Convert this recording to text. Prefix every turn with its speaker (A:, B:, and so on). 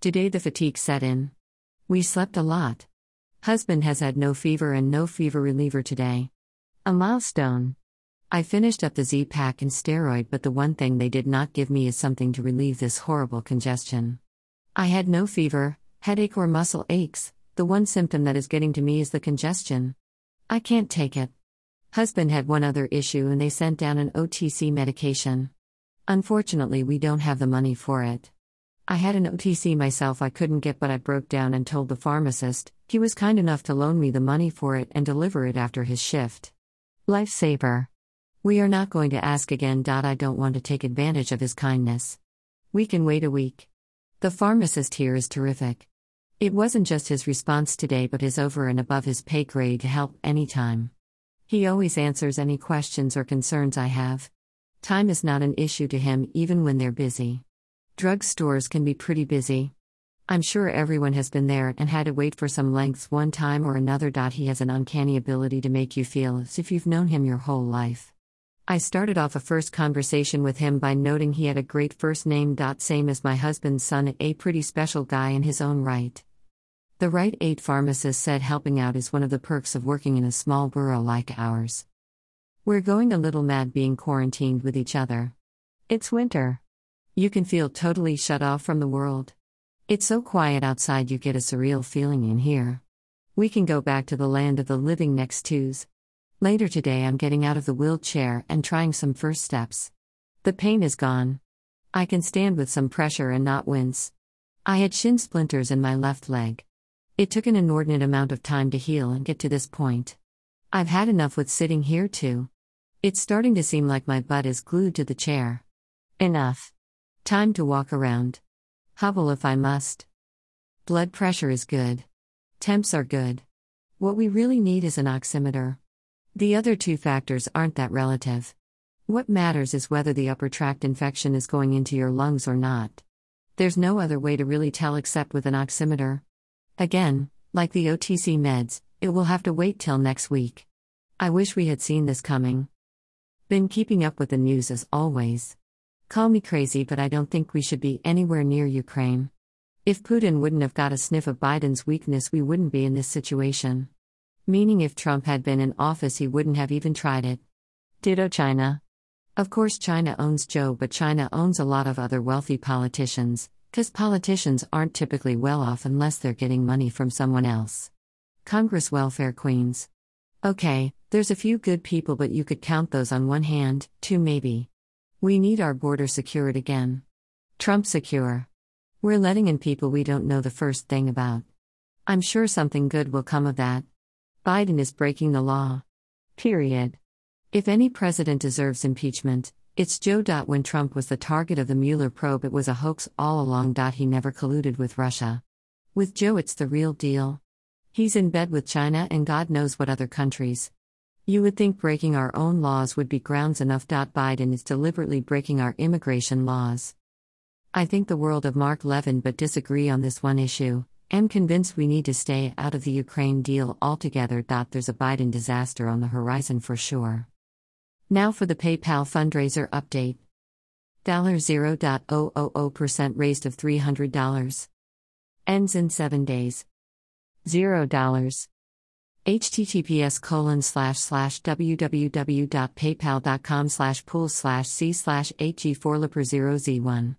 A: Today the fatigue set in. We slept a lot. Husband has had no fever and no fever reliever today. A milestone. I finished up the Z pack and steroid, but the one thing they did not give me is something to relieve this horrible congestion. I had no fever, headache, or muscle aches. The one symptom that is getting to me is the congestion. I can't take it. Husband had one other issue and they sent down an OTC medication. Unfortunately, we don't have the money for it. I had an OTC myself I couldn't get, but I broke down and told the pharmacist. He was kind enough to loan me the money for it and deliver it after his shift. Lifesaver. We are not going to ask again. I don't want to take advantage of his kindness. We can wait a week. The pharmacist here is terrific. It wasn't just his response today, but his over and above his pay grade help anytime. He always answers any questions or concerns I have. Time is not an issue to him, even when they're busy. Drug stores can be pretty busy. I'm sure everyone has been there and had to wait for some lengths one time or another. He has an uncanny ability to make you feel as if you've known him your whole life. I started off a first conversation with him by noting he had a great first name. Same as my husband's son, a pretty special guy in his own right. The Rite Aid pharmacist said helping out is one of the perks of working in a small borough like ours. We're going a little mad being quarantined with each other. It's winter. You can feel totally shut off from the world. It's so quiet outside, you get a surreal feeling in here. We can go back to the land of the living next twos. Later today, I'm getting out of the wheelchair and trying some first steps. The pain is gone. I can stand with some pressure and not wince. I had shin splinters in my left leg. It took an inordinate amount of time to heal and get to this point. I've had enough with sitting here too. It's starting to seem like my butt is glued to the chair. Enough. Time to walk around. Hobble if I must. Blood pressure is good. Temps are good. What we really need is an oximeter. The other two factors aren't that relative. What matters is whether the upper tract infection is going into your lungs or not. There's no other way to really tell except with an oximeter. Again, like the OTC meds, it will have to wait till next week. I wish we had seen this coming. Been keeping up with the news as always. Call me crazy, but I don't think we should be anywhere near Ukraine. If Putin wouldn't have got a sniff of Biden's weakness, we wouldn't be in this situation. Meaning, if Trump had been in office, he wouldn't have even tried it. Ditto China. Of course, China owns Joe, but China owns a lot of other wealthy politicians, because politicians aren't typically well off unless they're getting money from someone else. Congress welfare queens. Okay, there's a few good people, but you could count those on one hand, two maybe. We need our border secured again. Trump secure. We're letting in people we don't know the first thing about. I'm sure something good will come of that. Biden is breaking the law. Period. If any president deserves impeachment, it's Joe. When Trump was the target of the Mueller probe, it was a hoax all along. He never colluded with Russia. With Joe, it's the real deal. He's in bed with China and God knows what other countries. You would think breaking our own laws would be grounds enough. Biden is deliberately breaking our immigration laws. I think the world of Mark Levin but disagree on this one issue. Am convinced we need to stay out of the Ukraine deal altogether. There's a Biden disaster on the horizon for sure. Now for the PayPal fundraiser update. $0.000% raised of $300. Ends in 7 days. $0 https colon slash slash www.paypal.com slash pool slash c slash hg4lipper 0z1